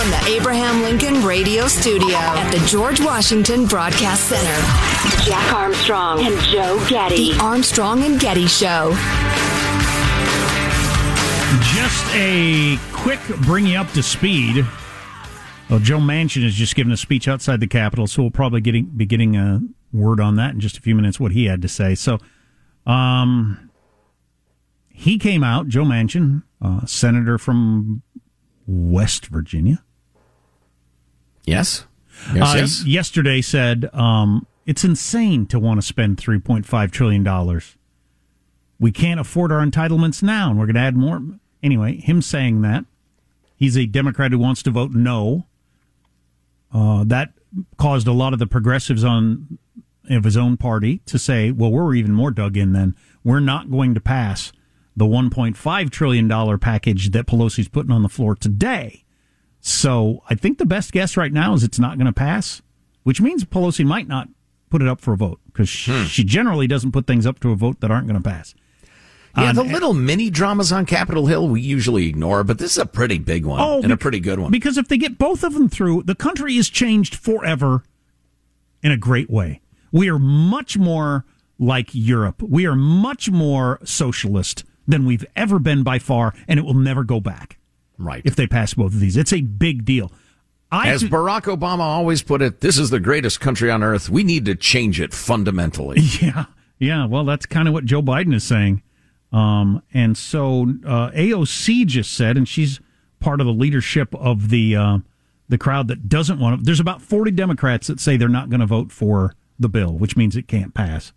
From the Abraham Lincoln Radio Studio at the George Washington Broadcast Center, Jack Armstrong and Joe Getty. The Armstrong and Getty Show. Just a quick bring you up to speed. Well, Joe Manchin has just given a speech outside the Capitol, so we'll probably getting, be getting a word on that in just a few minutes, what he had to say. So, um, he came out, Joe Manchin, uh, senator from West Virginia. Yes. Yes, uh, yes. Yesterday said um, it's insane to want to spend $3.5 trillion. We can't afford our entitlements now, and we're going to add more. Anyway, him saying that, he's a Democrat who wants to vote no. Uh, that caused a lot of the progressives on of his own party to say, well, we're even more dug in then. We're not going to pass the $1.5 trillion package that Pelosi's putting on the floor today. So I think the best guess right now is it's not going to pass, which means Pelosi might not put it up for a vote because Hmm. she generally doesn't put things up to a vote that aren't going to pass. Yeah, Um, the little mini dramas on Capitol Hill we usually ignore, but this is a pretty big one and a pretty good one. Because if they get both of them through, the country is changed forever in a great way. We are much more like Europe. We are much more socialist than we've ever been by far, and it will never go back. Right. If they pass both of these, it's a big deal. I As Barack Obama always put it, this is the greatest country on earth. We need to change it fundamentally. Yeah, yeah. Well, that's kind of what Joe Biden is saying. Um, and so uh, AOC just said, and she's part of the leadership of the uh, the crowd that doesn't want to. There's about 40 Democrats that say they're not going to vote for the bill, which means it can't pass.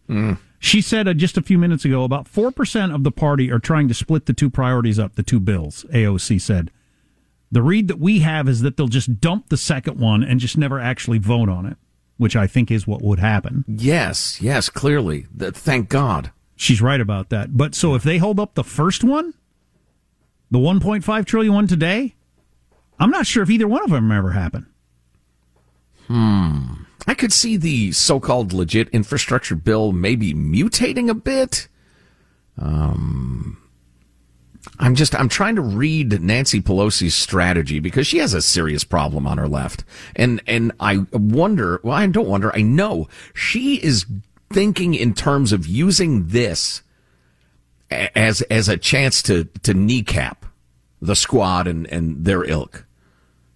She said uh, just a few minutes ago about 4% of the party are trying to split the two priorities up, the two bills, AOC said. The read that we have is that they'll just dump the second one and just never actually vote on it, which I think is what would happen. Yes, yes, clearly. Th- Thank God. She's right about that. But so if they hold up the first one, the 1.5 trillion one today, I'm not sure if either one of them ever happen. Hmm. I could see the so-called legit infrastructure bill maybe mutating a bit. Um, I'm just I'm trying to read Nancy Pelosi's strategy because she has a serious problem on her left, and and I wonder. Well, I don't wonder. I know she is thinking in terms of using this as as a chance to to kneecap the squad and and their ilk.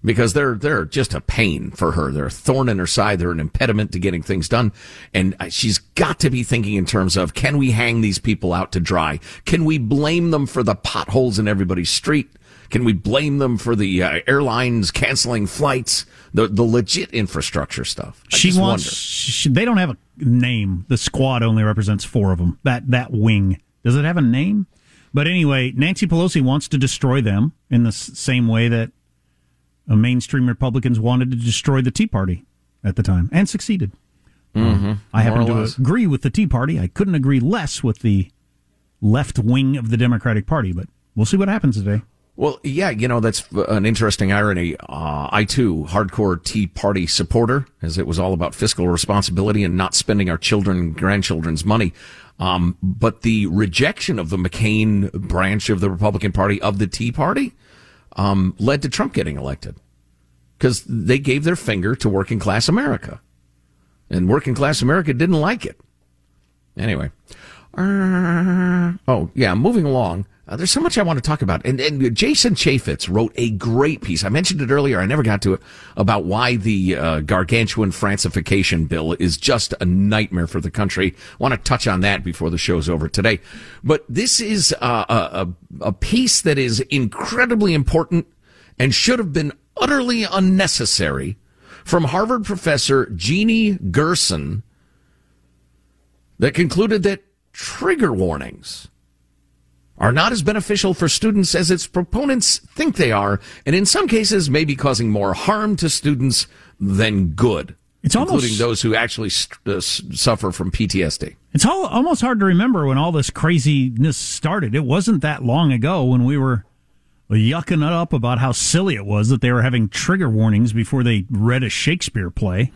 Because they're they're just a pain for her. They're a thorn in her side. They're an impediment to getting things done. And she's got to be thinking in terms of can we hang these people out to dry? Can we blame them for the potholes in everybody's street? Can we blame them for the uh, airlines canceling flights? The the legit infrastructure stuff. I she wants. She, they don't have a name. The squad only represents four of them. That that wing does it have a name? But anyway, Nancy Pelosi wants to destroy them in the s- same way that mainstream Republicans wanted to destroy the Tea Party at the time and succeeded. Um, I happen to less. agree with the Tea Party. I couldn't agree less with the left wing of the Democratic Party, but we'll see what happens today. Well, yeah, you know, that's an interesting irony. Uh, I too, hardcore Tea Party supporter, as it was all about fiscal responsibility and not spending our children and grandchildren's money. Um, but the rejection of the McCain branch of the Republican Party of the Tea Party, um, led to Trump getting elected. Cause they gave their finger to working class America. And working class America didn't like it. Anyway. Uh, oh, yeah, moving along. Uh, there's so much I want to talk about. And, and Jason Chaffetz wrote a great piece. I mentioned it earlier. I never got to it about why the uh, gargantuan Francification bill is just a nightmare for the country. I want to touch on that before the show's over today. But this is uh, a, a, a piece that is incredibly important and should have been utterly unnecessary from Harvard professor Jeannie Gersen that concluded that trigger warnings are not as beneficial for students as its proponents think they are, and in some cases may be causing more harm to students than good. It's almost- including those who actually st- uh, suffer from PTSD. It's all, almost hard to remember when all this craziness started. It wasn't that long ago when we were yucking it up about how silly it was that they were having trigger warnings before they read a Shakespeare play.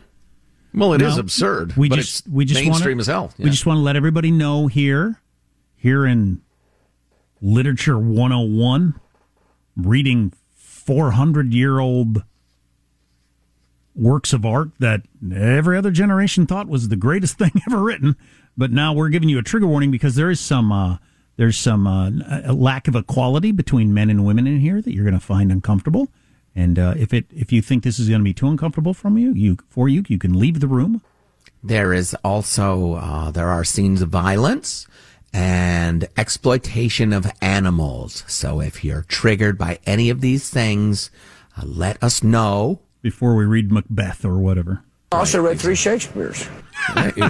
Well, it is absurd. We just we just mainstream wanna, as hell. We just want to let everybody know here, here in Literature 101, reading 400 year old works of art that every other generation thought was the greatest thing ever written. But now we're giving you a trigger warning because there is some uh, there's some uh, lack of equality between men and women in here that you're going to find uncomfortable. And uh, if it if you think this is going to be too uncomfortable from you, you for you, you can leave the room. There is also uh, there are scenes of violence and exploitation of animals. So if you're triggered by any of these things, uh, let us know. before we read Macbeth or whatever. I also read three Shakespeare's.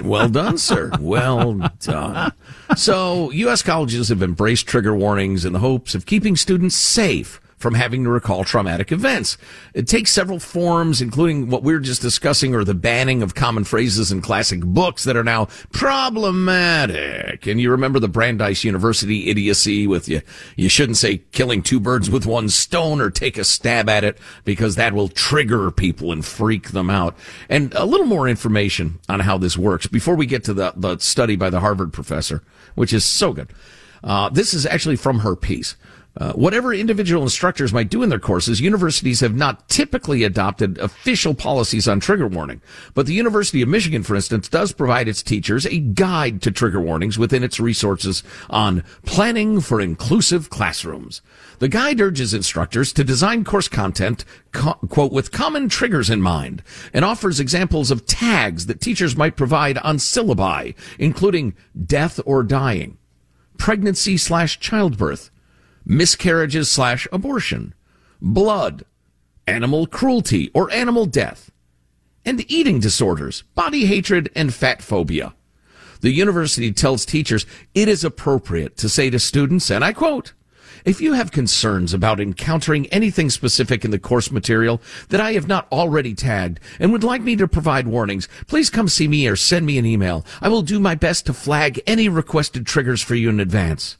Well done, sir. Well done. So, U.S. colleges have embraced trigger warnings in the hopes of keeping students safe from having to recall traumatic events. It takes several forms, including what we were just discussing, or the banning of common phrases in classic books that are now problematic. And you remember the Brandeis University idiocy with you. You shouldn't say killing two birds with one stone or take a stab at it because that will trigger people and freak them out. And a little more information on how this works before we get to the, the study by the Harvard professor, which is so good. Uh, this is actually from her piece. Uh, whatever individual instructors might do in their courses, universities have not typically adopted official policies on trigger warning. But the University of Michigan, for instance, does provide its teachers a guide to trigger warnings within its resources on planning for inclusive classrooms. The guide urges instructors to design course content, co- quote, with common triggers in mind, and offers examples of tags that teachers might provide on syllabi, including death or dying, pregnancy slash childbirth, miscarriages slash abortion, blood, animal cruelty or animal death, and eating disorders, body hatred, and fat phobia. The university tells teachers it is appropriate to say to students, and I quote, if you have concerns about encountering anything specific in the course material that I have not already tagged and would like me to provide warnings, please come see me or send me an email. I will do my best to flag any requested triggers for you in advance.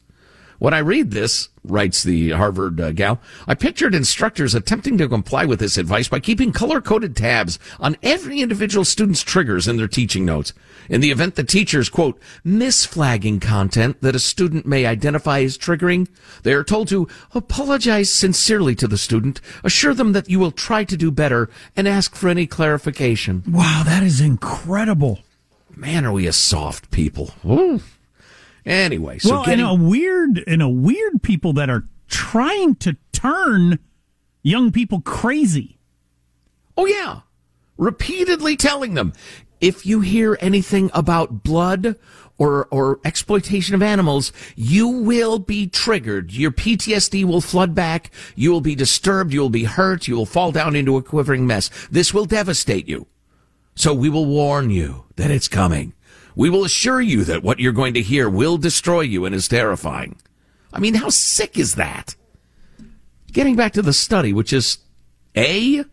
When I read this, writes the Harvard uh, gal, I pictured instructors attempting to comply with this advice by keeping color-coded tabs on every individual student's triggers in their teaching notes. In the event the teachers, quote, misflagging content that a student may identify as triggering, they are told to apologize sincerely to the student, assure them that you will try to do better, and ask for any clarification. Wow, that is incredible. Man, are we a soft people. Ooh. Anyway, so well, getting... and a weird and a weird people that are trying to turn young people crazy. Oh, yeah. Repeatedly telling them if you hear anything about blood or, or exploitation of animals, you will be triggered. Your PTSD will flood back. You will be disturbed. You will be hurt. You will fall down into a quivering mess. This will devastate you. So we will warn you that it's coming. We will assure you that what you're going to hear will destroy you and is terrifying. I mean, how sick is that? Getting back to the study, which is A,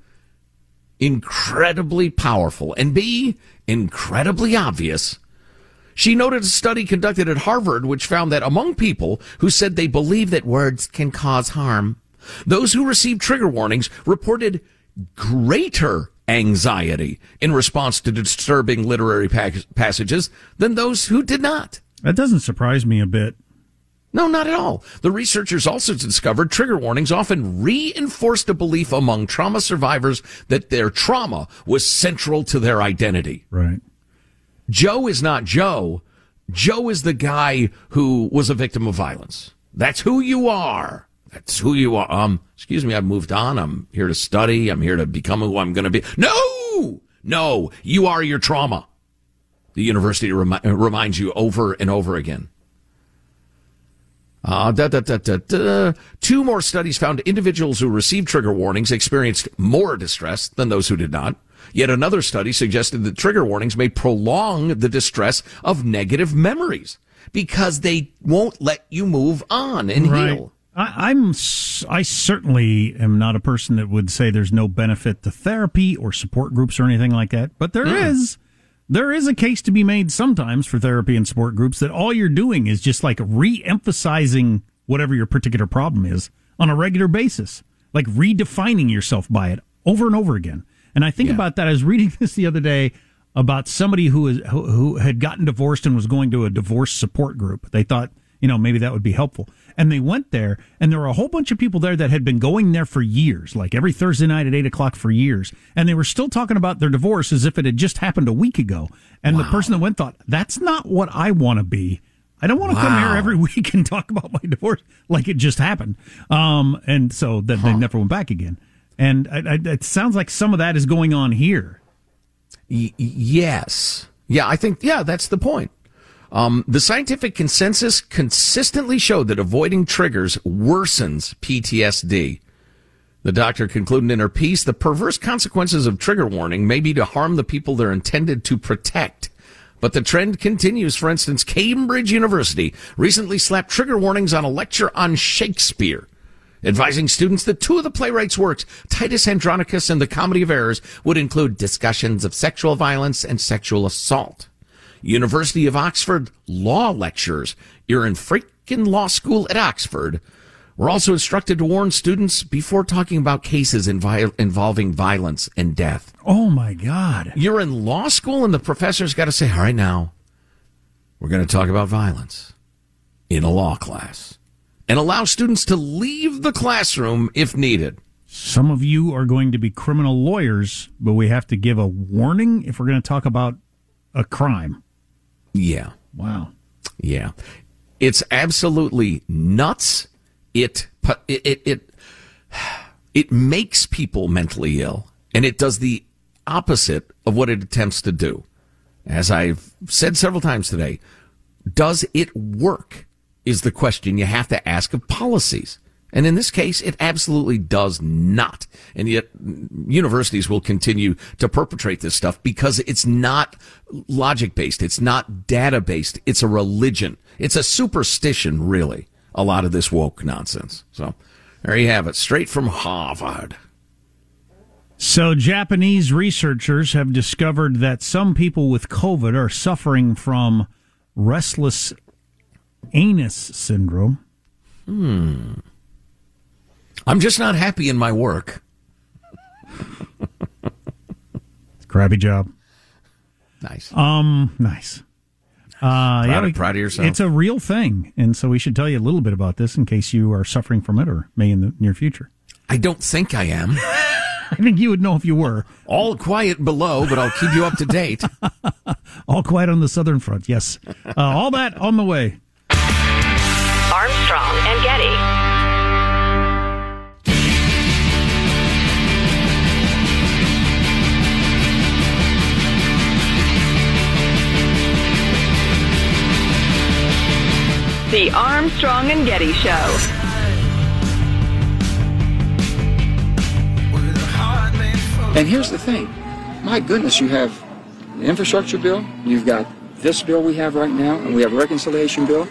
incredibly powerful, and B, incredibly obvious. She noted a study conducted at Harvard which found that among people who said they believe that words can cause harm, those who received trigger warnings reported greater anxiety in response to disturbing literary passages than those who did not. That doesn't surprise me a bit. No, not at all. The researchers also discovered trigger warnings often reinforced a belief among trauma survivors that their trauma was central to their identity. Right. Joe is not Joe. Joe is the guy who was a victim of violence. That's who you are. That's who you are. Um, excuse me, I've moved on. I'm here to study. I'm here to become who I'm going to be. No! No! You are your trauma. The university remi- reminds you over and over again. Uh, da, da, da, Two more studies found individuals who received trigger warnings experienced more distress than those who did not. Yet another study suggested that trigger warnings may prolong the distress of negative memories because they won't let you move on and right. heal. I, am I certainly am not a person that would say there's no benefit to therapy or support groups or anything like that, but there mm. is there is a case to be made sometimes for therapy and support groups that all you're doing is just like re-emphasizing whatever your particular problem is on a regular basis, like redefining yourself by it over and over again. And I think yeah. about that. I was reading this the other day about somebody who is who, who had gotten divorced and was going to a divorce support group. They thought you know, maybe that would be helpful. And they went there, and there were a whole bunch of people there that had been going there for years, like every Thursday night at eight o'clock for years. And they were still talking about their divorce as if it had just happened a week ago. And wow. the person that went thought, that's not what I want to be. I don't want to wow. come here every week and talk about my divorce like it just happened. Um, and so then huh. they never went back again. And I, I, it sounds like some of that is going on here. Y- yes. Yeah, I think, yeah, that's the point. Um, the scientific consensus consistently showed that avoiding triggers worsens PTSD. The doctor concluded in her piece the perverse consequences of trigger warning may be to harm the people they're intended to protect. But the trend continues. For instance, Cambridge University recently slapped trigger warnings on a lecture on Shakespeare, advising students that two of the playwright's works, Titus Andronicus and The Comedy of Errors, would include discussions of sexual violence and sexual assault. University of Oxford law lectures. You're in freaking law school at Oxford. We're also instructed to warn students before talking about cases invi- involving violence and death. Oh my God. You're in law school and the professor's got to say, all right, now we're going to talk about violence in a law class and allow students to leave the classroom if needed. Some of you are going to be criminal lawyers, but we have to give a warning if we're going to talk about a crime. Yeah. Wow. Yeah. It's absolutely nuts. It it it it, it makes people mentally ill and it does the opposite of what it attempts to do. As I've said several times today, does it work? Is the question you have to ask of policies. And in this case, it absolutely does not. And yet universities will continue to perpetrate this stuff because it's not logic based. It's not data based. It's a religion. It's a superstition, really. A lot of this woke nonsense. So there you have it. Straight from Harvard. So, Japanese researchers have discovered that some people with COVID are suffering from restless anus syndrome. Hmm. I'm just not happy in my work. Crappy job. Nice. Um, nice. Uh, proud, yeah, we, proud of yourself. It's a real thing, and so we should tell you a little bit about this in case you are suffering from it or may in the near future. I don't think I am. I think you would know if you were. All quiet below, but I'll keep you up to date. all quiet on the southern front. Yes, uh, all that on the way. Armstrong The Armstrong and Getty Show. And here's the thing. My goodness, you have the infrastructure bill, you've got this bill we have right now, and we have a reconciliation bill.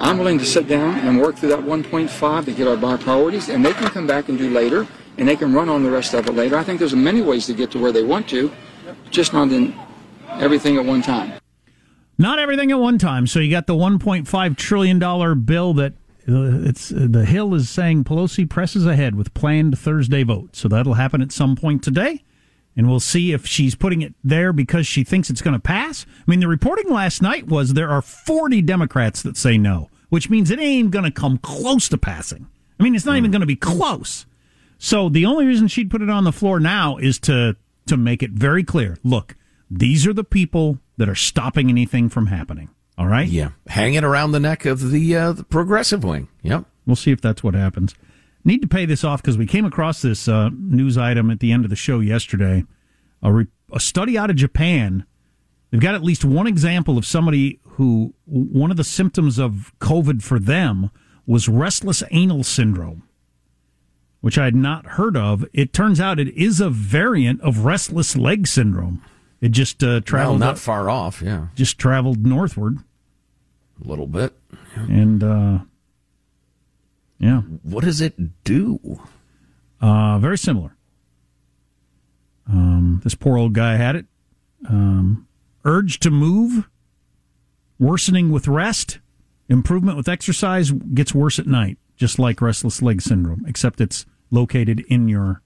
I'm willing to sit down and work through that 1.5 to get our bar priorities, and they can come back and do later, and they can run on the rest of it later. I think there's many ways to get to where they want to, just not in everything at one time. Not everything at one time. So you got the 1.5 trillion dollar bill that uh, it's uh, the Hill is saying Pelosi presses ahead with planned Thursday vote. So that'll happen at some point today, and we'll see if she's putting it there because she thinks it's going to pass. I mean, the reporting last night was there are 40 Democrats that say no, which means it ain't going to come close to passing. I mean, it's not even going to be close. So the only reason she'd put it on the floor now is to to make it very clear. Look, these are the people that are stopping anything from happening. All right? Yeah. Hanging around the neck of the, uh, the progressive wing. Yep. We'll see if that's what happens. Need to pay this off because we came across this uh, news item at the end of the show yesterday. A, re- a study out of Japan. They've got at least one example of somebody who one of the symptoms of COVID for them was restless anal syndrome, which I had not heard of. It turns out it is a variant of restless leg syndrome. It just uh, traveled well, not far off, yeah. Just traveled northward a little bit, yeah. and uh, yeah. What does it do? Uh, very similar. Um, this poor old guy had it. Um, urge to move, worsening with rest, improvement with exercise gets worse at night, just like restless leg syndrome, except it's located in your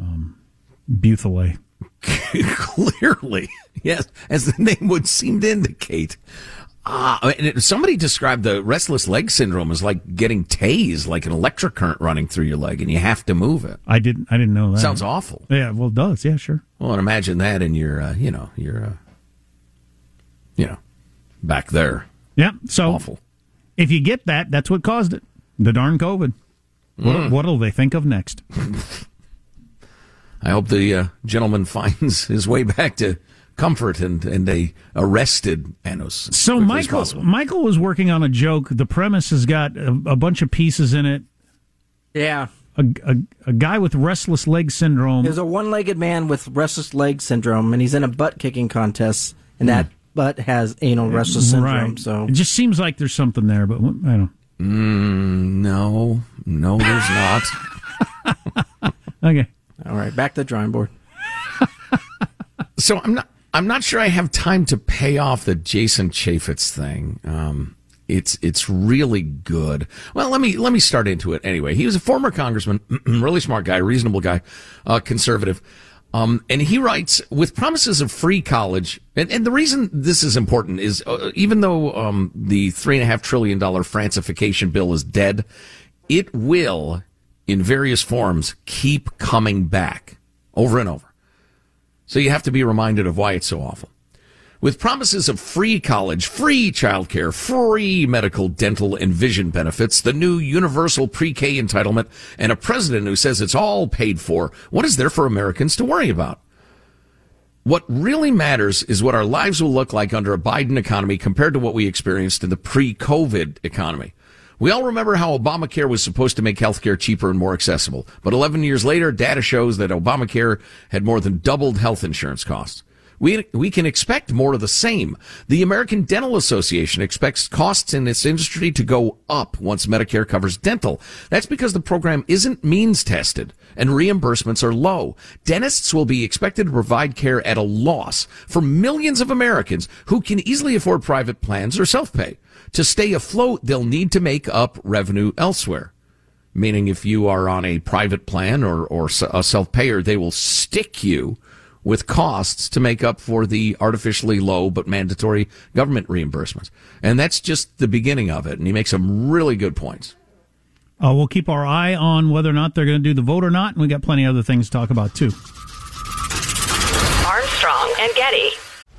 um, buthylate. Clearly, yes, as the name would seem to indicate. Uh, and somebody described the restless leg syndrome as like getting tased, like an electric current running through your leg, and you have to move it. I didn't. I didn't know that. Sounds awful. Yeah, well, it does. Yeah, sure. Well, and imagine that in your, uh, you know, your, uh, you know, back there. Yeah. So awful. If you get that, that's what caused it. The darn COVID. Mm. What, what'll they think of next? I hope the uh, gentleman finds his way back to comfort and, and a arrested Anos. So Michael Michael was working on a joke. The premise has got a, a bunch of pieces in it. Yeah. A, a, a, guy with restless leg syndrome. There's a one legged man with restless leg syndrome, and he's in a butt kicking contest, and mm. that butt has anal restless syndrome. Right. So it just seems like there's something there, but I don't. Mm, no, no, there's not. okay. All right, back to the drawing board. so I'm not. I'm not sure I have time to pay off the Jason Chaffetz thing. Um, it's it's really good. Well, let me let me start into it anyway. He was a former congressman, really smart guy, reasonable guy, uh, conservative. Um, and he writes with promises of free college. And, and the reason this is important is uh, even though um, the three and a half trillion dollar Francification bill is dead, it will in various forms keep coming back over and over. So you have to be reminded of why it's so awful. With promises of free college, free childcare, free medical, dental, and vision benefits, the new universal pre-K entitlement, and a president who says it's all paid for, what is there for Americans to worry about? What really matters is what our lives will look like under a Biden economy compared to what we experienced in the pre-COVID economy. We all remember how Obamacare was supposed to make healthcare cheaper and more accessible. But 11 years later, data shows that Obamacare had more than doubled health insurance costs. We, we can expect more of the same. The American Dental Association expects costs in this industry to go up once Medicare covers dental. That's because the program isn't means tested and reimbursements are low. Dentists will be expected to provide care at a loss for millions of Americans who can easily afford private plans or self-pay. To stay afloat, they'll need to make up revenue elsewhere. Meaning if you are on a private plan or, or a self-payer, they will stick you with costs to make up for the artificially low but mandatory government reimbursements. And that's just the beginning of it. And he makes some really good points. Uh, we'll keep our eye on whether or not they're going to do the vote or not. And we got plenty of other things to talk about, too. Armstrong and Getty.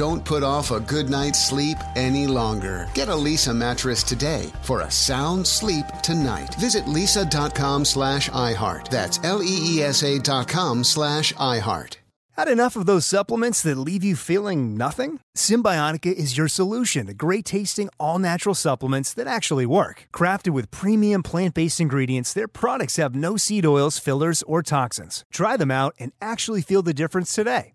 Don't put off a good night's sleep any longer. Get a Leesa mattress today for a sound sleep tonight. Visit leesa.com slash iHeart. That's L-E-E-S-A dot com slash iHeart. Had enough of those supplements that leave you feeling nothing? Cymbiotika is your solution to great tasting, all natural supplements that actually work. Crafted with premium plant based ingredients, their products have no seed oils, fillers, or toxins. Try them out and actually feel the difference today.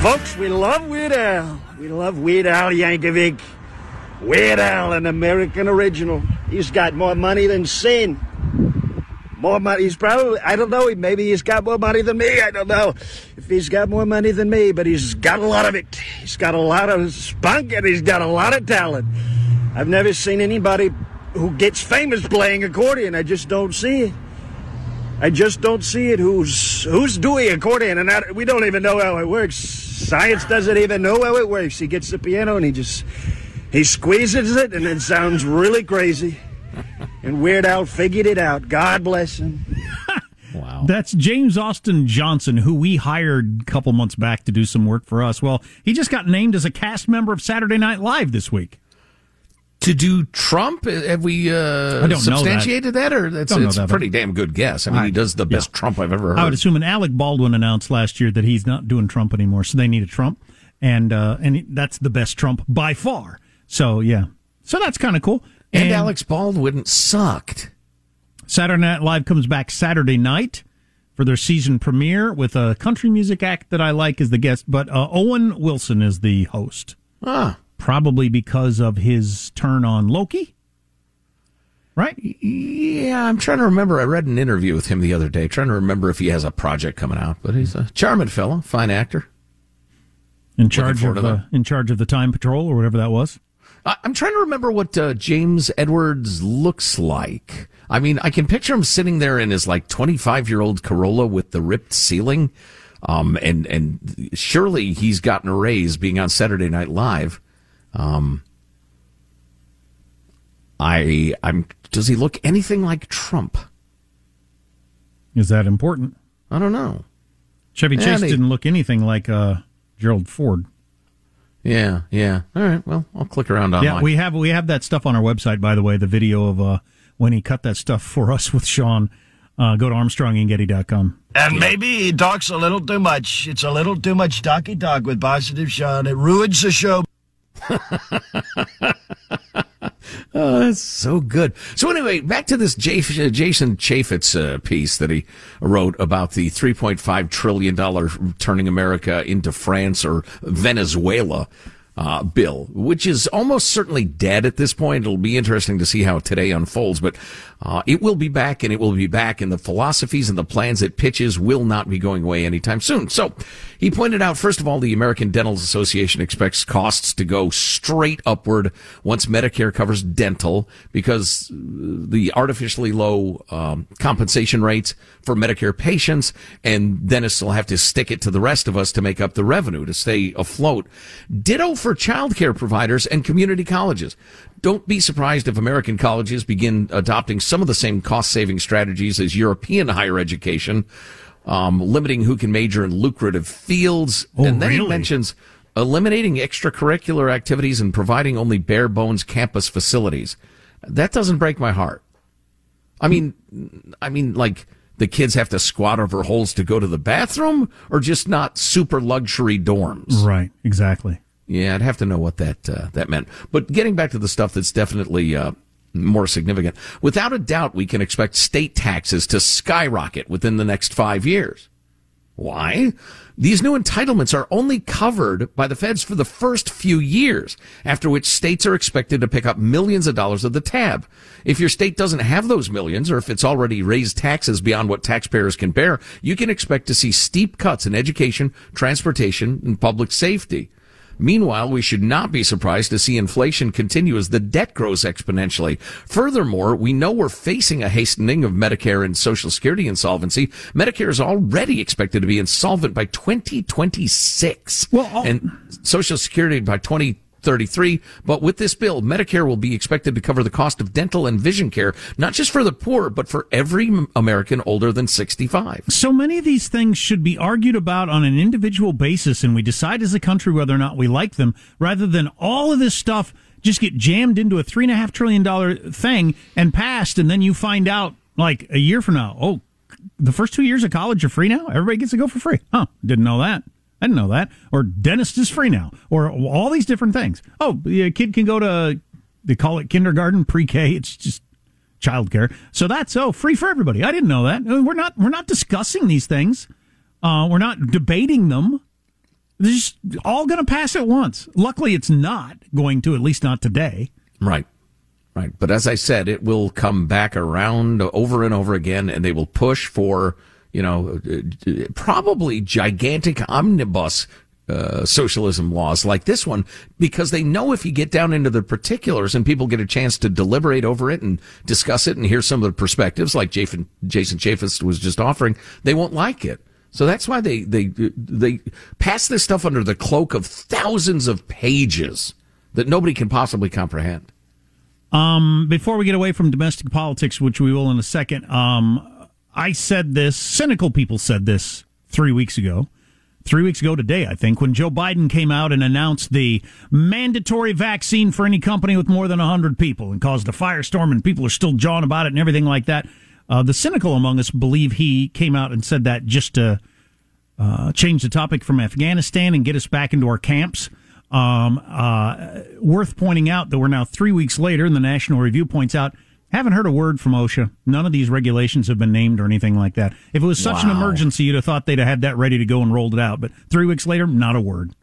Folks, we love Weird Al. We love Weird Al Yankovic. Weird Al, an American original. He's got more money than sin. More money. He's probably, I don't know, maybe he's got more money than me. I don't know if he's got more money than me, but he's got a lot of it. He's got a lot of spunk and he's got a lot of talent. I've never seen anybody who gets famous playing accordion. I just don't see it. I just don't see it. Who's who's doing accordion, and I, we don't even know how it works. Science doesn't even know how it works. He gets the piano and he just he squeezes it, and it sounds really crazy. And Weird Al figured it out. God bless him. wow. That's James Austin Johnson, who we hired a couple months back to do some work for us. Well, he just got named as a cast member of Saturday Night Live this week. To do Trump? Have we uh, I substantiated that. that. or that's Don't it's that, a pretty damn good guess. I mean, he does the best Trump I've ever heard. I would assume, and Alec Baldwin announced last year that he's not doing Trump anymore, so they need a Trump, and uh, and that's the best Trump by far. So yeah, so that's kind of cool. and Alex Baldwin sucked. Saturday Night Live comes back Saturday night for their season premiere with a country music act that I like as the guest, but uh, Owen Wilson is the host. Ah. Probably because of his turn on Loki. Right? Yeah, I'm trying to remember. I read an interview with him the other day, trying to remember if he has a project coming out. But he's a charming fellow, fine actor. In charge of uh, in charge of the Time Patrol or whatever that was. I'm trying to remember what uh, James Edwards looks like. I mean, I can picture him sitting there in his like 25 year old Corolla with the ripped ceiling. Um, and, and surely he's gotten a raise being on Saturday Night Live. Um, I, I'm, does he look anything like Trump? Is that important? I don't know. Chevy Yeah, Chase they- didn't look anything like uh, Gerald Ford. Yeah, yeah. All right. Well, I'll click around online. Yeah, we have we have that stuff on our website. By the way, the video of uh, when he cut that stuff for us with Sean. Uh, go to ArmstrongandGetty.com. And maybe he talks a little too much. It's a little too much talky talk with Positive Sean. It ruins the show. Oh, that's so good. So anyway, back to this Jason Chaffetz uh, piece that he wrote about the 3.5 trillion dollar turning America into France or Venezuela uh, bill, which is almost certainly dead at this point. It'll be interesting to see how today unfolds, but uh, it will be back and it will be back, and the philosophies and the plans it pitches will not be going away anytime soon. So he pointed out, first of all, the American Dental Association expects costs to go straight upward once Medicare covers dental because the artificially low um, compensation rates for Medicare patients, and dentists will have to stick it to the rest of us to make up the revenue to stay afloat. Ditto for childcare providers and community colleges. Don't be surprised if American colleges begin adopting some of the same cost saving strategies as European higher education, um, limiting who can major in lucrative fields. Oh, and then really? he mentions eliminating extracurricular activities and providing only bare bones campus facilities. That doesn't break my heart. I mean, I mean, like the kids have to squat over holes to go to the bathroom or just not super luxury dorms. Right, exactly. Yeah, I'd have to know what that uh, that meant. But getting back to the stuff that's definitely uh, more significant, without a doubt, we can expect state taxes to skyrocket within the next five years. Why? These new entitlements are only covered by the feds for the first few years, after which states are expected to pick up millions of dollars of the tab. If your state doesn't have those millions, or if it's already raised taxes beyond what taxpayers can bear, you can expect to see steep cuts in education, transportation, and public safety. Meanwhile, we should not be surprised to see inflation continue as the debt grows exponentially. Furthermore, we know we're facing a hastening of Medicare and Social Security insolvency. Medicare is already expected to be insolvent by 2026. Well, and Social Security by 2033. But with this bill, Medicare will be expected to cover the cost of dental and vision care, not just for the poor, but for every American older than 65. So many of these things should be argued about on an individual basis, and we decide as a country whether or not we like them, rather than all of this stuff just get jammed into a three and a half trillion dollar thing and passed, and then you find out like a year from now, oh, the first two years of college are free now. Everybody gets to go for free. Huh? Didn't know that. I didn't know that. Or dentist is free now. Or all these different things. Oh, a kid can go to they call it kindergarten, pre-K. It's just childcare. So that's oh free for everybody. I didn't know that. Uh, We're not we're not discussing these things. Uh, we're not debating them. They're just all going to pass at once. Luckily, it's not going to. At least not today. Right. Right. But as I said, it will come back around over and over again, and they will push for, you know, uh, probably gigantic omnibus uh, socialism laws like this one, because they know if you get down into the particulars and people get a chance to deliberate over it and discuss it and hear some of the perspectives, like Jason, Chaffetz was just offering, they won't like it. So that's why they, they, they pass this stuff under the cloak of thousands of pages that nobody can possibly comprehend. Um, before we get away from domestic politics, which we will in a second, um, I said this, cynical people said this three weeks ago. Three weeks ago today, I think, when Joe Biden came out and announced the mandatory vaccine for any company with more than 100 people and caused a firestorm, and people are still jawing about it and everything like that. Uh, the cynical among us believe he came out and said that just to uh, change the topic from Afghanistan and get us back into our camps. Um, uh, worth pointing out that we're now three weeks later, and the National Review points out, haven't heard a word from OSHA. None of these regulations have been named or anything like that. If it was such an emergency, you'd have thought they'd have had that ready to go and rolled it out. But three weeks later, not a word.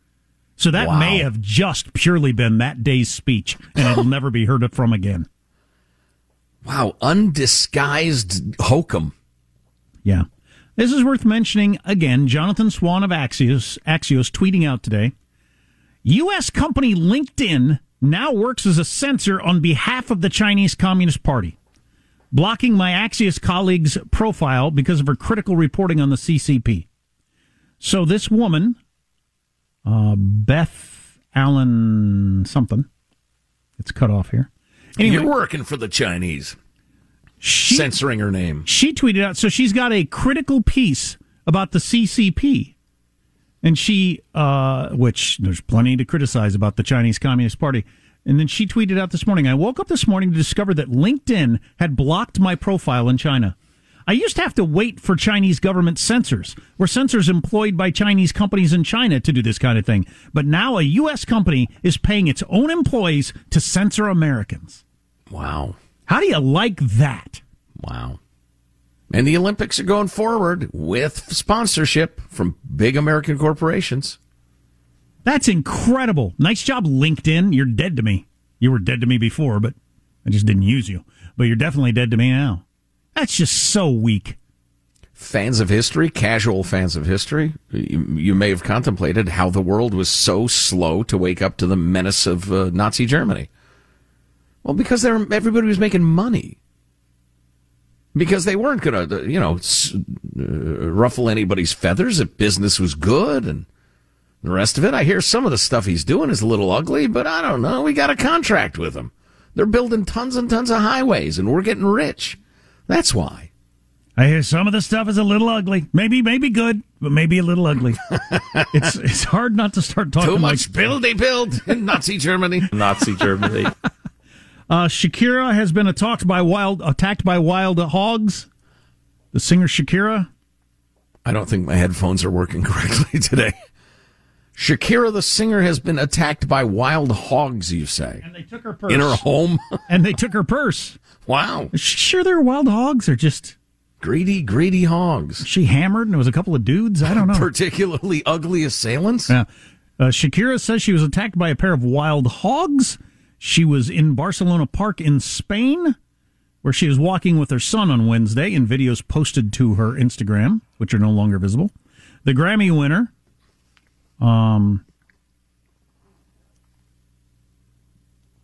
So that Wow. may have just purely been that day's speech, and it'll never be heard from again. Wow, undisguised hokum. Yeah. This is worth mentioning again. Jonathan Swan of Axios, Axios tweeting out today U.S. company LinkedIn now works as a censor on behalf of the Chinese Communist Party, blocking my Axios colleague's profile because of her critical reporting on the CCP. So this woman, uh, Beth Allen something, it's cut off here. Anyway, You're working for the Chinese. She- Censoring her name. she tweeted out so she's got a critical piece about the ccp and she uh which there's plenty to criticize about the chinese communist party and then she tweeted out this morning i woke up this morning to discover that linkedin had blocked my profile in china I used to have to wait for Chinese government censors, or censors employed by Chinese companies in China to do this kind of thing. But now a U.S. company is paying its own employees to censor Americans. Wow. How do you like that? Wow. And the Olympics are going forward with sponsorship from big American corporations. That's incredible. Nice job, LinkedIn. You're dead to me. You were dead to me before, but I just didn't use you. But you're definitely dead to me now. That's just so weak. Fans of history, casual fans of history, you, you may have contemplated how the world was so slow to wake up to the menace of uh, Nazi Germany. Well, because everybody was making money. Because they weren't going to, you know, uh, ruffle anybody's feathers if business was good and the rest of it. I hear some of the stuff he's doing is a little ugly, but I don't know. We got a contract with him. They're building tons and tons of highways and we're getting rich. That's why. I hear some of the stuff is a little ugly. Maybe, maybe good, but maybe a little ugly. it's it's hard not to start talking. Too much like, buildy build in Nazi Germany. Nazi Germany. Uh, Shakira has been attacked by wild attacked by wild hogs. The singer Shakira. I don't think my headphones are working correctly today. Shakira, the singer, has been attacked by wild hogs. You say? And they took her purse in her home. and they took her purse. Wow. Sure they're wild hogs or just greedy, greedy hogs? She hammered and it was a couple of dudes. I don't know. Particularly ugly assailants. Yeah. Uh, Shakira says she was attacked by a pair of wild hogs. She was in Barcelona Park in Spain, where she was walking with her son on Wednesday in videos posted to her Instagram, which are no longer visible. The Grammy winner, um,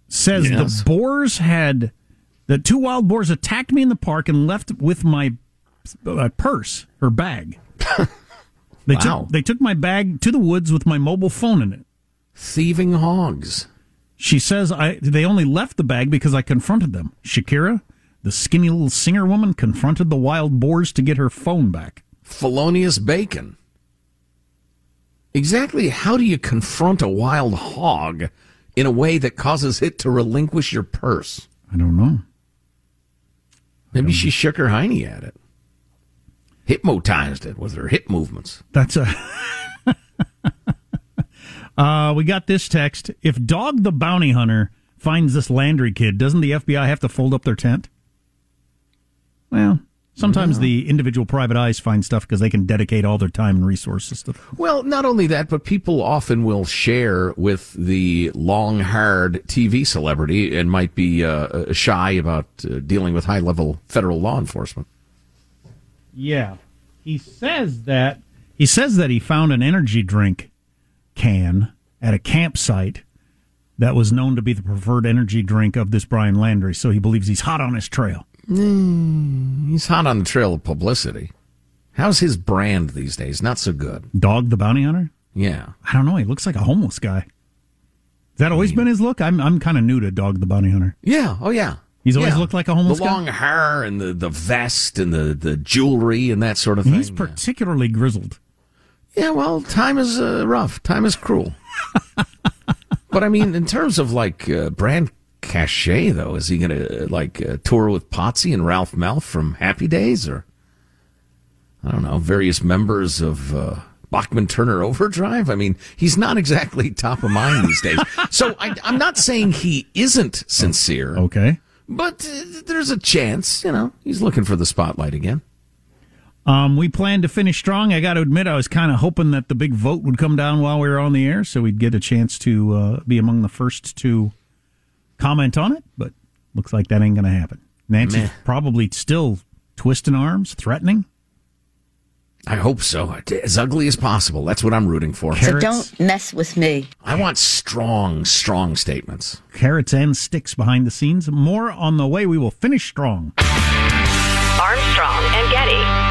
says yes. the boars had the two wild boars attacked me in the park and left with my uh, purse, her bag. they wow. took they took my bag to the woods with my mobile phone in it. Thieving hogs. She says I they only left the bag because I confronted them. Shakira, the skinny little singer woman, confronted the wild boars to get her phone back. Felonious bacon. Exactly how do you confront a wild hog in a way that causes it to relinquish your purse? I don't know. Maybe she shook her hiney at it. Hypnotized it with her hip movements. That's a. uh, we got this text. If Dog the Bounty Hunter finds this Laundrie kid, doesn't the FBI have to fold up their tent? Well, Sometimes the individual private eyes find stuff because they can dedicate all their time and resources to. Well, not only that, but people often will share with the long haired TV celebrity and might be uh, uh, shy about uh, dealing with high level federal law enforcement. Yeah, he says that he says that he found an energy drink can at a campsite that was known to be the preferred energy drink of this Brian Laundrie. So he believes he's hot on his trail. Mm, he's hot on the trail of publicity. How's his brand these days? Not so good. Dog the bounty hunter? Yeah. I don't know. He looks like a homeless guy. Has that always I mean, been his look? I'm I'm kind of new to Dog the Bounty Hunter. Yeah. Oh yeah. He's always yeah. looked like a homeless guy. the long guy? hair and the, the vest and the, the jewelry and that sort of thing. He's particularly grizzled. Yeah, well, time is uh, rough. Time is cruel. but I mean, in terms of like uh, brand cachet, though? Is he going to like uh, tour with Potsy and Ralph Malph from Happy Days, or I don't know, various members of uh, Bachman Turner Overdrive? I mean, he's not exactly top of mind these days. So I, am not saying he isn't sincere. Okay, but uh, there's a chance, you know, he's looking for the spotlight again. Um, we plan to finish strong. I got to admit, I was kind of hoping that the big vote would come down while we were on the air, so we'd get a chance to uh, be among the first to comment on it, but looks like that ain't going to happen. Nancy's Meh. probably still twisting arms, threatening. I hope so. As ugly as possible. That's what I'm rooting for. Carrots. So don't mess with me. I want strong, strong statements. Carrots and sticks behind the scenes. More on the way. We will finish strong. Armstrong and Getty.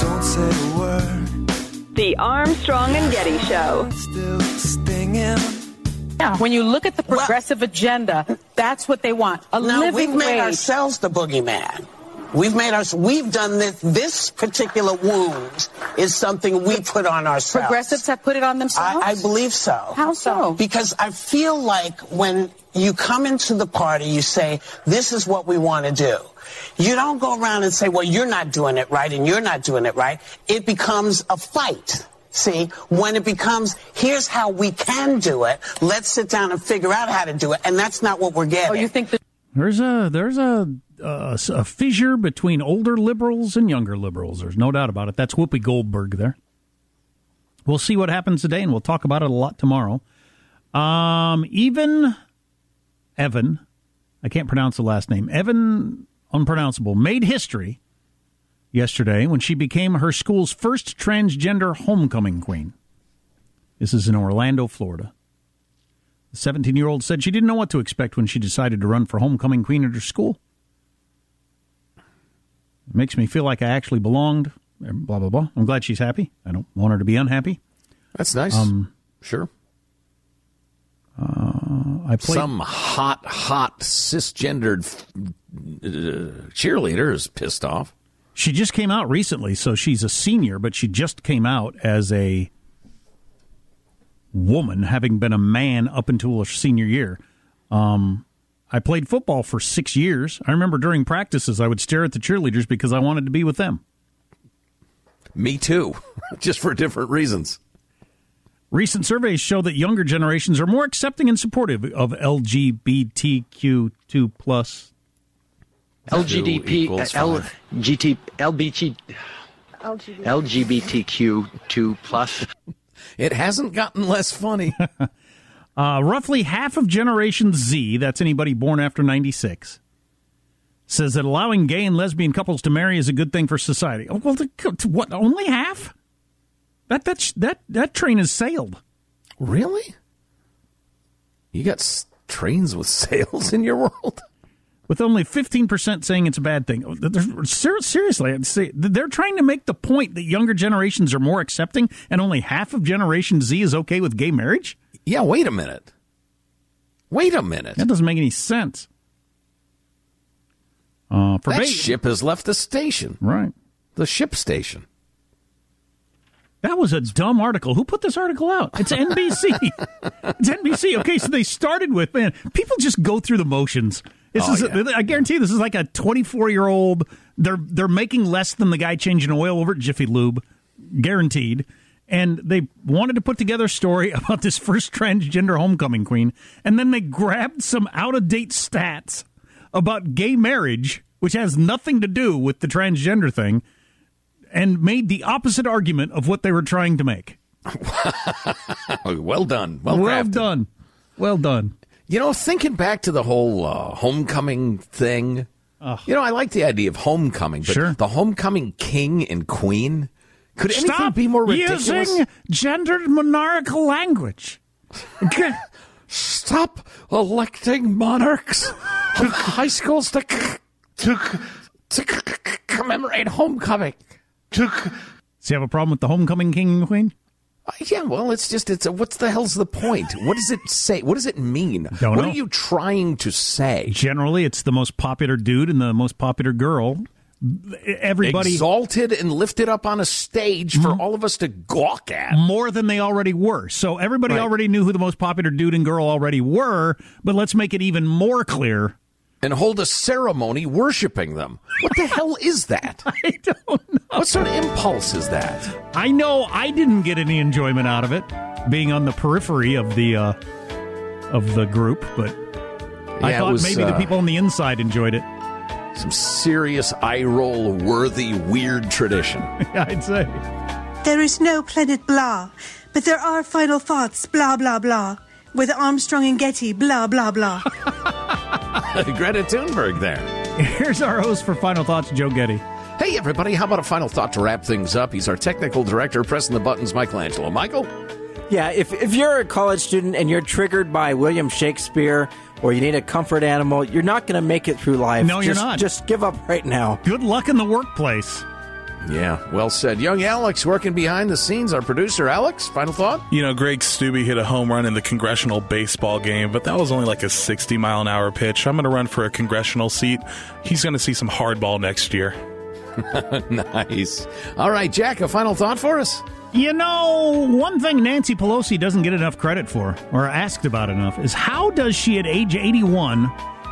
Don't say a word. The Armstrong and Getty Show. Still stinging. Yeah, when you look at the progressive agenda, that's what they want. A no, living we've made wage. ourselves the boogeyman. We've made us. We've done this. This particular wound is something we put on ourselves. Progressives have put it on themselves. I, I believe so. How so? Because I feel like when you come into the party, you say, "This is what we want to do." You don't go around and say, "Well, you're not doing it right, and you're not doing it right." It becomes a fight. See, when it becomes, here's how we can do it. Let's sit down and figure out how to do it, and that's not what we're getting. Oh, you think that? There's a there's a, a a fissure between older liberals and younger liberals. There's no doubt about it. That's Whoopi Goldberg there. We'll see what happens today, and we'll talk about it a lot tomorrow. Um, even Evan, I can't pronounce the last name. Evan, unpronounceable, made history yesterday when she became her school's first transgender homecoming queen. This is in Orlando, Florida. The 17 year old said she didn't know what to expect when she decided to run for homecoming queen at her school. It makes me feel like I actually belonged. Blah, blah, blah. I'm glad she's happy. I don't want her to be unhappy. That's nice. Um, sure. Uh, I played. Some hot, hot cisgendered uh, cheerleader is pissed off. She just came out recently, so she's a senior, but she just came out as a woman, having been a man up until her senior year. Um, I played football for six years. I remember during practices, I would stare at the cheerleaders because I wanted to be with them. Me too, just for different reasons. Recent surveys show that younger generations are more accepting and supportive of LGBTQ2 plus. LGDP, LGT, LBT, LGBTQ2 plus. It hasn't gotten less funny. uh, roughly half of Generation Z, that's anybody born after 96, says that allowing gay and lesbian couples to marry is a good thing for society. Oh, well, the, what? Only half? That that that that train has sailed. Really? You got s- trains with sails in your world? With only 15% saying it's a bad thing. Oh, ser- Seriously, they're trying to make the point that younger generations are more accepting and only half of Generation Z is okay with gay marriage? Yeah, wait a minute. Wait a minute. That doesn't make any sense. Uh, for that ship has left the station. Right. The ship station. That was a dumb article. Who put this article out? It's NBC. it's NBC. Okay, so they started with man. People just go through the motions. This Oh, is. yeah. I guarantee you this is like a 24 year old. They're they're making less than the guy changing oil over at Jiffy Lube, guaranteed. And they wanted to put together a story about this first transgender homecoming queen, and then they grabbed some out of date stats about gay marriage, which has nothing to do with the transgender thing, and made the opposite argument of what they were trying to make. well done. Well, well done. Well done. You know, thinking back to the whole uh, homecoming thing, you know, I like the idea of homecoming, but Sure. the homecoming king and queen. Could anything Stop be more ridiculous? using gendered monarchical language. Stop electing monarchs of high schools to, to, to commemorate homecoming. So you have a problem with the homecoming king and queen? Uh, Yeah, well, it's just it's a, what's the hell's the point? What does it say? What does it mean? Don't what know. are you trying to say? Generally, it's the most popular dude and the most popular girl. Everybody exalted and lifted up on a stage for all of us to gawk at. more than they already were. So everybody Right. already knew who the most popular dude and girl already were, but let's make it even more clear. and hold a ceremony worshiping them. What the hell is that? I don't know. What sort of impulse is that? I know I didn't get any enjoyment out of it, being on the periphery of the uh, of the group, but I Yeah, it thought was, maybe the uh, people on the inside enjoyed it. Some serious eye roll worthy weird tradition. I'd say. There is no planet blah, but there are final thoughts blah blah blah. With Armstrong and Getty blah blah blah. Greta Thunberg there. Here's our host for Final Thoughts, Joe Getty. Hey, everybody, how about a final thought to wrap things up? He's our technical director, pressing the buttons, Michelangelo. Michael? Yeah, if, if you're a college student and you're triggered by William Shakespeare or you need a comfort animal, you're not going to make it through life. No, you're Just- not. Just give up right now. Good luck in the workplace. Yeah, well said. Young Alex working behind the scenes, our producer. Alex, final thought? You know, Greg Steube hit a home run in the congressional baseball game, but that was only like a 60 mile an hour pitch. I'm going to run for a congressional seat. He's going to see some hardball next year. nice. All right, Jack, a final thought for us? You know, one thing Nancy Pelosi doesn't get enough credit for, or asked about enough, is how does she, at age 81,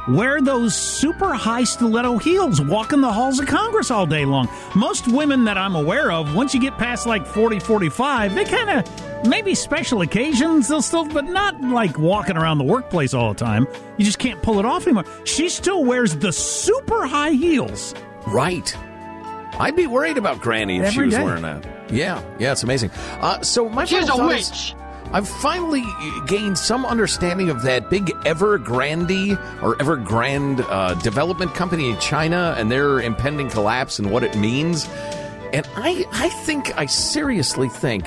wear those super high stiletto heels walking the halls of Congress all day long? Most women that I'm aware of, once you get past like 40, 45, they kind of, maybe special occasions, they'll still, but not like walking around the workplace all the time. You just can't pull it off anymore. She still wears the super high heels. Right. I'd be worried about Granny if she was day. wearing that. Yeah, yeah, it's amazing. Uh, so my She's a thought is. I've finally gained some understanding of that big Evergrande or Evergrande uh, development company in China and their impending collapse and what it means. And I, I think, I seriously think,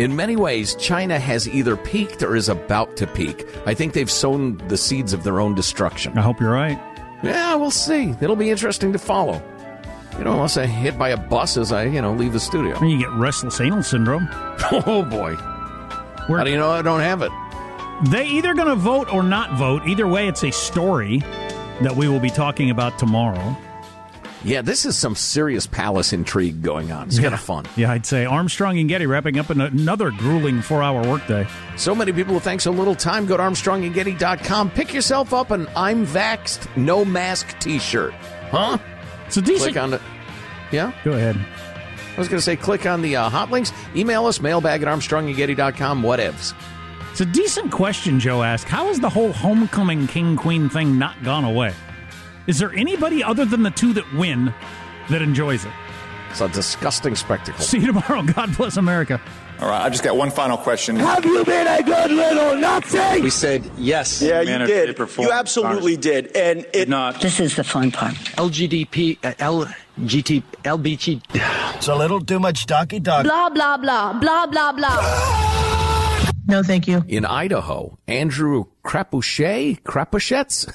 in many ways, China has either peaked or is about to peak. I think they've sown the seeds of their own destruction. I hope you're right. Yeah, we'll see. It'll be interesting to follow. You know, unless I hit by a bus as I, you know, leave the studio. And you get restless anal syndrome. Oh boy. How do you know I don't have it? They either going to vote or not vote. Either way, it's a story that we will be talking about tomorrow. Yeah, this is some serious palace intrigue going on. It's kind of fun. Yeah, I'd say Armstrong and Getty wrapping up in another grueling four-hour workday. So many people with thanks so little time. Go to ArmstrongandGetty.com. Pick yourself up an I'm Vaxxed, No Mask t-shirt. Huh? It's a decent. Click on it. Yeah? Go ahead. I was going to say click on the uh, hot links. Email us, mailbag at ArmstrongandGetty.com, whatevs. It's a decent question, Joe asked. How has the whole homecoming king queen thing not gone away? Is there anybody other than the two that win that enjoys it? It's a disgusting spectacle. See you tomorrow. God bless America. All right, I just got one final question. Have you been a good little Nazi? We said yes. Yeah, you manner, did. shape. You absolutely did. And it did not. This is the fun part. LGDP, uh, LGT, LBG. It's a little too much talky talk. Blah, blah, blah, blah, blah, blah. No, thank you. In Idaho, Andrew Crapuchet, Crapuchetz?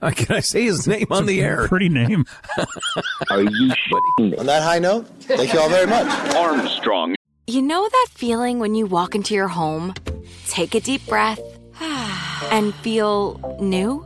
Can I say his name on the air? Pretty name. Are you On that high note, thank you all very much. Armstrong? You know that feeling when you walk into your home, take a deep breath, and feel new?